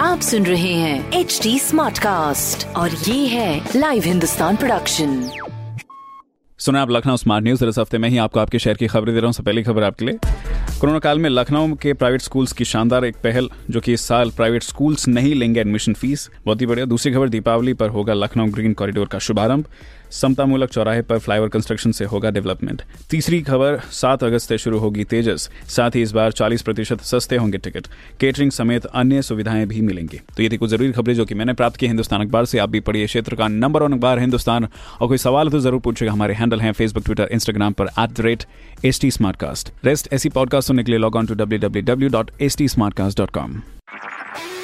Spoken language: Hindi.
आप सुन रहे हैं एच डी स्मार्ट कास्ट और ये है लाइव हिंदुस्तान प्रोडक्शन सुना आप लखनऊ स्मार्ट न्यूज़ इस हफ़्ते में ही आपको आपके शहर की खबरें दे रहा हूँ। पहली खबर आपके लिए। कोरोना काल में लखनऊ के प्राइवेट स्कूल्स की शानदार एक पहल, जो कि इस साल प्राइवेट स्कूल्स नहीं लेंगे एडमिशन फ़ीस बहुत ही बढ़िया। दूसरी खबर, दीपावली पर होगा लखनऊ ग्रीन कॉरिडोर का शुभारंभ। समतामूलक चौराहे पर फ्लाईओवर कंस्ट्रक्शन से होगा डेवलपमेंट। तीसरी खबर, सात अगस्त से शुरू होगी तेजस। साथ ही इस बार 40 प्रतिशत सस्ते होंगे टिकट। केटरिंग समेत अन्य सुविधाएँ भी मिलेंगी। तो ये थी कुछ ज़रूरी खबरें जो कि मैंने प्राप्त की हिंदुस्तान अखबार से। आप भी पढ़िए क्षेत्र का नंबर वन अखबार हिंदुस्तान। और कोई सवाल तो ज़रूर पूछेगा हमारे हैंडल हैं फेसबुक ट्विटर इंस्टाग्राम पर at the rate H T rest ऐसी पॉडकास्ट सुनने के लिए log on to W W W dot S T com